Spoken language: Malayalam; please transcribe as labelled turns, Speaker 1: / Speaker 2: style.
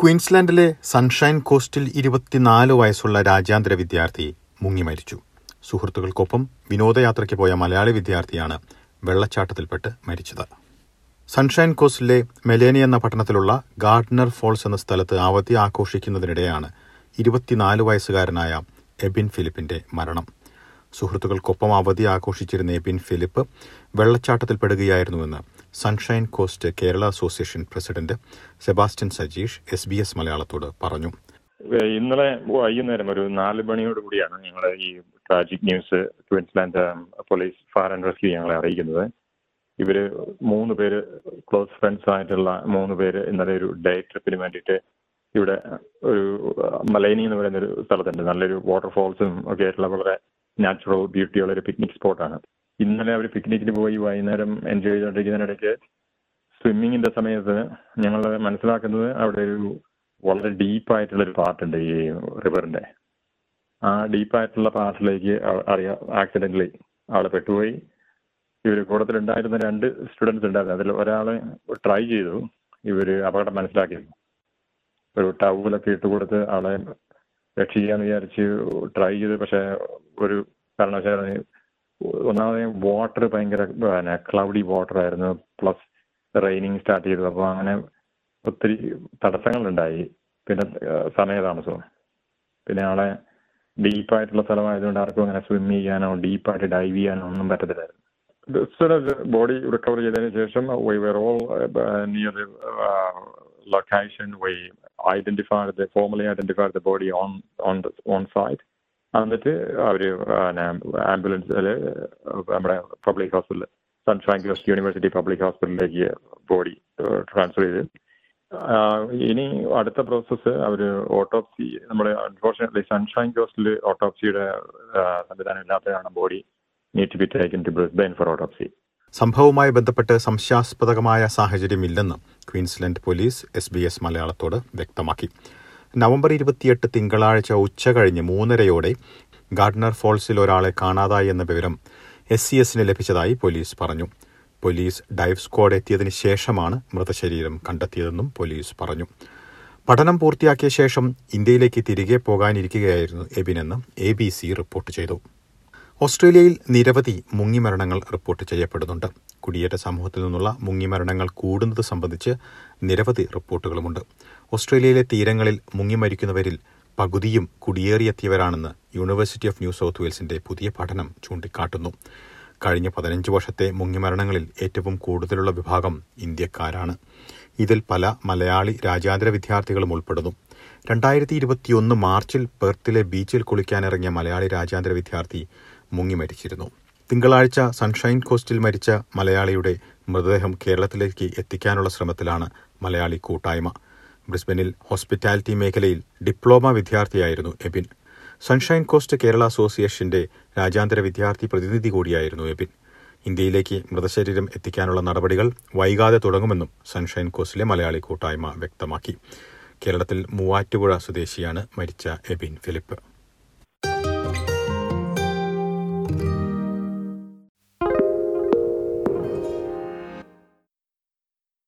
Speaker 1: ക്വീൻസ്ലാൻഡിലെ സൺഷൈൻ കോസ്റ്റിൽ ഇരുപത്തിനാല് വയസ്സുള്ള രാജ്യാന്തര വിദ്യാർത്ഥി മുങ്ങി മരിച്ചു. സുഹൃത്തുക്കൾക്കൊപ്പം വിനോദയാത്രയ്ക്ക് പോയ മലയാളി വിദ്യാർത്ഥിയാണ് വെള്ളച്ചാട്ടത്തിൽപ്പെട്ട് മരിച്ചത്. സൺഷൈൻ കോസ്റ്റിലെ മെലേനി എന്ന പട്ടണത്തിലുള്ള ഗാർഡനർ ഫോൾസ് എന്ന സ്ഥലത്ത് അവധി ആഘോഷിക്കുന്നതിനിടെയാണ് ഇരുപത്തിനാല് വയസ്സുകാരനായ എബിൻ ഫിലിപ്പിന്റെ മരണം. സുഹൃത്തുക്കൾക്കൊപ്പം അവധി ആഘോഷിച്ചിരുന്ന Ebin Philip വെള്ളച്ചാട്ടത്തിൽപ്പെടുകയായിരുന്നുവെന്ന് Sunshine Coast Kerala association president Sebastian Sajeesh S B S മലയാളത്തോട് പറഞ്ഞു.
Speaker 2: ഇന്നലെ വൈകുന്നേരം ഒരു നാല് മണിയോട് കൂടിയാണ് ഞങ്ങൾ ഈ tragic news Queensland police fire and rescue ഞങ്ങളെ അറിയിക്കുന്നത്. ഇവർ മൂന്ന് പേര് ക്ലോസ് ഫ്രണ്ട്സ് ആയിട്ടുള്ള മൂന്ന് പേര് ഇന്നലെ ഒരു ഡേ ട്രിപ്പിന് വേണ്ടിയിട്ട് ഇവിടെ ഒരു മലൈനി എന്ന് പറയുന്ന ഒരു സ്ഥലത്തുണ്ട്. നല്ലൊരു വാട്ടർഫോൾസും ഒക്കെ ആയിട്ടുള്ള വളരെ നാച്ചുറൽ ബ്യൂട്ടിയുള്ള ഒരു പിക്നിക് സ്പോട്ടാണ് ഇന്നലെ അവർ പിക്നിക്കിന് പോയി വൈകുന്നേരം എൻജോയ് ചെയ്തുകൊണ്ടിരിക്കുന്നതിനിടയ്ക്ക് സ്വിമ്മിങ്ങിന്റെ സമയത്ത് ഞങ്ങൾ മനസ്സിലാക്കുന്നത് അവിടെ ഒരു വളരെ ഡീപ്പായിട്ടുള്ള ഒരു പാർട്ടുണ്ട് ഈ റിവറിന്റെ ആ ഡീപ്പായിട്ടുള്ള പാർട്ടിലേക്ക് അറിയാം ആക്സിഡന്റലി ആൾ പെട്ടുപോയി. ഇവർ കൂട്ടത്തിലുണ്ടായിരുന്ന രണ്ട് സ്റ്റുഡൻസ് ഉണ്ടായിരുന്നു. അതിൽ ഒരാൾ ട്രൈ ചെയ്തു. ഇവർ അപകടം മനസ്സിലാക്കി ഒരു ടവലൊക്കെ ഇട്ട് കൊടുത്ത് ആളെ രക്ഷിക്കാന്ന് വിചാരിച്ച് ട്രൈ ചെയ്തു. പക്ഷെ ഒരു കാരണവശാലും ഒന്നാമത് വാട്ടർ ഭയങ്കര പിന്നെ ക്ലൗഡി വാട്ടർ ആയിരുന്നു. പ്ലസ് റെയിനിങ് സ്റ്റാർട്ട് ചെയ്തു. അപ്പോൾ അങ്ങനെ ഒത്തിരി തടസ്സങ്ങൾ ഉണ്ടായി പിന്നെ സമയതാമസവും. പിന്നെ ആളെ ഡീപ്പായിട്ടുള്ള സ്ഥലമായതുകൊണ്ട് ആർക്കും അങ്ങനെ സ്വിം ചെയ്യാനോ ഡീപ്പായിട്ട് ഡൈവ് ചെയ്യാനോ ഒന്നും പറ്റത്തില്ലായിരുന്നു. ബോഡി റിക്കവർ ചെയ്തതിന് ശേഷം we were all near location we identified formally identified the body on on on site എന്നിട്ട് അവർ ആംബുലൻസിൽ നമ്മുടെ public hospital Sunshine Coast university public ഹോസ്പിറ്റലിലേക്ക് ബോഡി ട്രാൻസ്ഫർ ചെയ്ത്. ഇനി അടുത്ത പ്രോസസ്സ് അവർ ഓട്ടോപ്സി നമ്മുടെ അൺഫോർച്ചുനേറ്റ്ലി സൺഷൈൻ കോസ്റ്റിൽ ഓട്ടോപ്സിയുടെ സംവിധാനം ഇല്ലാത്തതാണ് body need to be taken to Brisbane for autopsy
Speaker 1: സംഭവവുമായി ബന്ധപ്പെട്ട് സംശയാസ്പദമായ സാഹചര്യമില്ലെന്ന് Queensland police S B S മലയാളത്തോട് വ്യക്തമാക്കി. നവംബർ ഇരുപത്തിയെട്ട് തിങ്കളാഴ്ച ഉച്ച കഴിഞ്ഞ് മൂന്നരയോടെ ഗാർഡ്നർ ഫോൾസിൽ ഒരാളെ കാണാതായി എന്ന വിവരം എസ് സി എസിന് ലഭിച്ചതായി പോലീസ് പറഞ്ഞു. പോലീസ് ഡൈവ് സ്ക്വാഡ് എത്തിയതിനു ശേഷമാണ് മൃതശരീരം കണ്ടെത്തിയതെന്നും പോലീസ് പറഞ്ഞു. പഠനം പൂർത്തിയാക്കിയ ശേഷം ഇന്ത്യയിലേക്ക് തിരികെ പോകാനിരിക്കുകയായിരുന്നു എബിനെന്ന് എ ബി സി റിപ്പോർട്ട് ചെയ്തു. ഓസ്ട്രേലിയയിൽ നിരവധി മുങ്ങിമരണങ്ങൾ റിപ്പോർട്ട് ചെയ്യപ്പെടുന്നുണ്ട്. കുടിയേറ്റ സമൂഹത്തിൽ നിന്നുള്ള മുങ്ങിമരണങ്ങൾ കൂടുന്നത് സംബന്ധിച്ച് നിരവധി റിപ്പോർട്ടുകളുമുണ്ട്. ഓസ്ട്രേലിയയിലെ തീരങ്ങളിൽ മുങ്ങിമരിക്കുന്നവരിൽ പകുതിയും കുടിയേറിയെത്തിയവരാണെന്ന് യൂണിവേഴ്സിറ്റി ഓഫ് ന്യൂ സൗത്ത് വെയിൽസിന്റെ പുതിയ പഠനം ചൂണ്ടിക്കാട്ടുന്നു. കഴിഞ്ഞ പതിനഞ്ച് വർഷത്തെ മുങ്ങിമരണങ്ങളിൽ ഏറ്റവും കൂടുതലുള്ള വിഭാഗം ഇന്ത്യക്കാരാണ്. ഇതിൽ പല മലയാളി രാജ്യാന്തര വിദ്യാർത്ഥികളും ഉൾപ്പെടുന്നു. രണ്ടായിരത്തി ഇരുപത്തിയൊന്ന് മാർച്ചിൽ പെർത്തിലെ ബീച്ചിൽ കുളിക്കാനിറങ്ങിയ മലയാളി രാജ്യാന്തര വിദ്യാർത്ഥി മുങ്ങി മരിച്ചിരുന്നു. തിങ്കളാഴ്ച സൺഷൈൻ കോസ്റ്റിൽ മരിച്ച മലയാളിയുടെ മൃതദേഹം കേരളത്തിലേക്ക് എത്തിക്കാനുള്ള ശ്രമത്തിലാണ് മലയാളി കൂട്ടായ്മ. ബ്രിസ്ബനിൽ ഹോസ്പിറ്റാലിറ്റി മേഖലയിൽ ഡിപ്ലോമ വിദ്യാർത്ഥിയായിരുന്നു എബിൻ. സൺഷൈൻ കോസ്റ്റ് കേരള അസോസിയേഷന്റെ രാജ്യാന്തര വിദ്യാർത്ഥി പ്രതിനിധി കൂടിയായിരുന്നു എബിൻ. ഇന്ത്യയിലേക്ക് മൃതശരീരം എത്തിക്കാനുള്ള നടപടികൾ വൈകാതെ തുടങ്ങുമെന്നും സൺഷൈൻ കോസ്റ്റിലെ മലയാളി കൂട്ടായ്മ വ്യക്തമാക്കി. കേരളത്തിൽ മൂവാറ്റുപുഴ സ്വദേശിയാണ് മരിച്ച എബിൻ ഫിലിപ്പ്.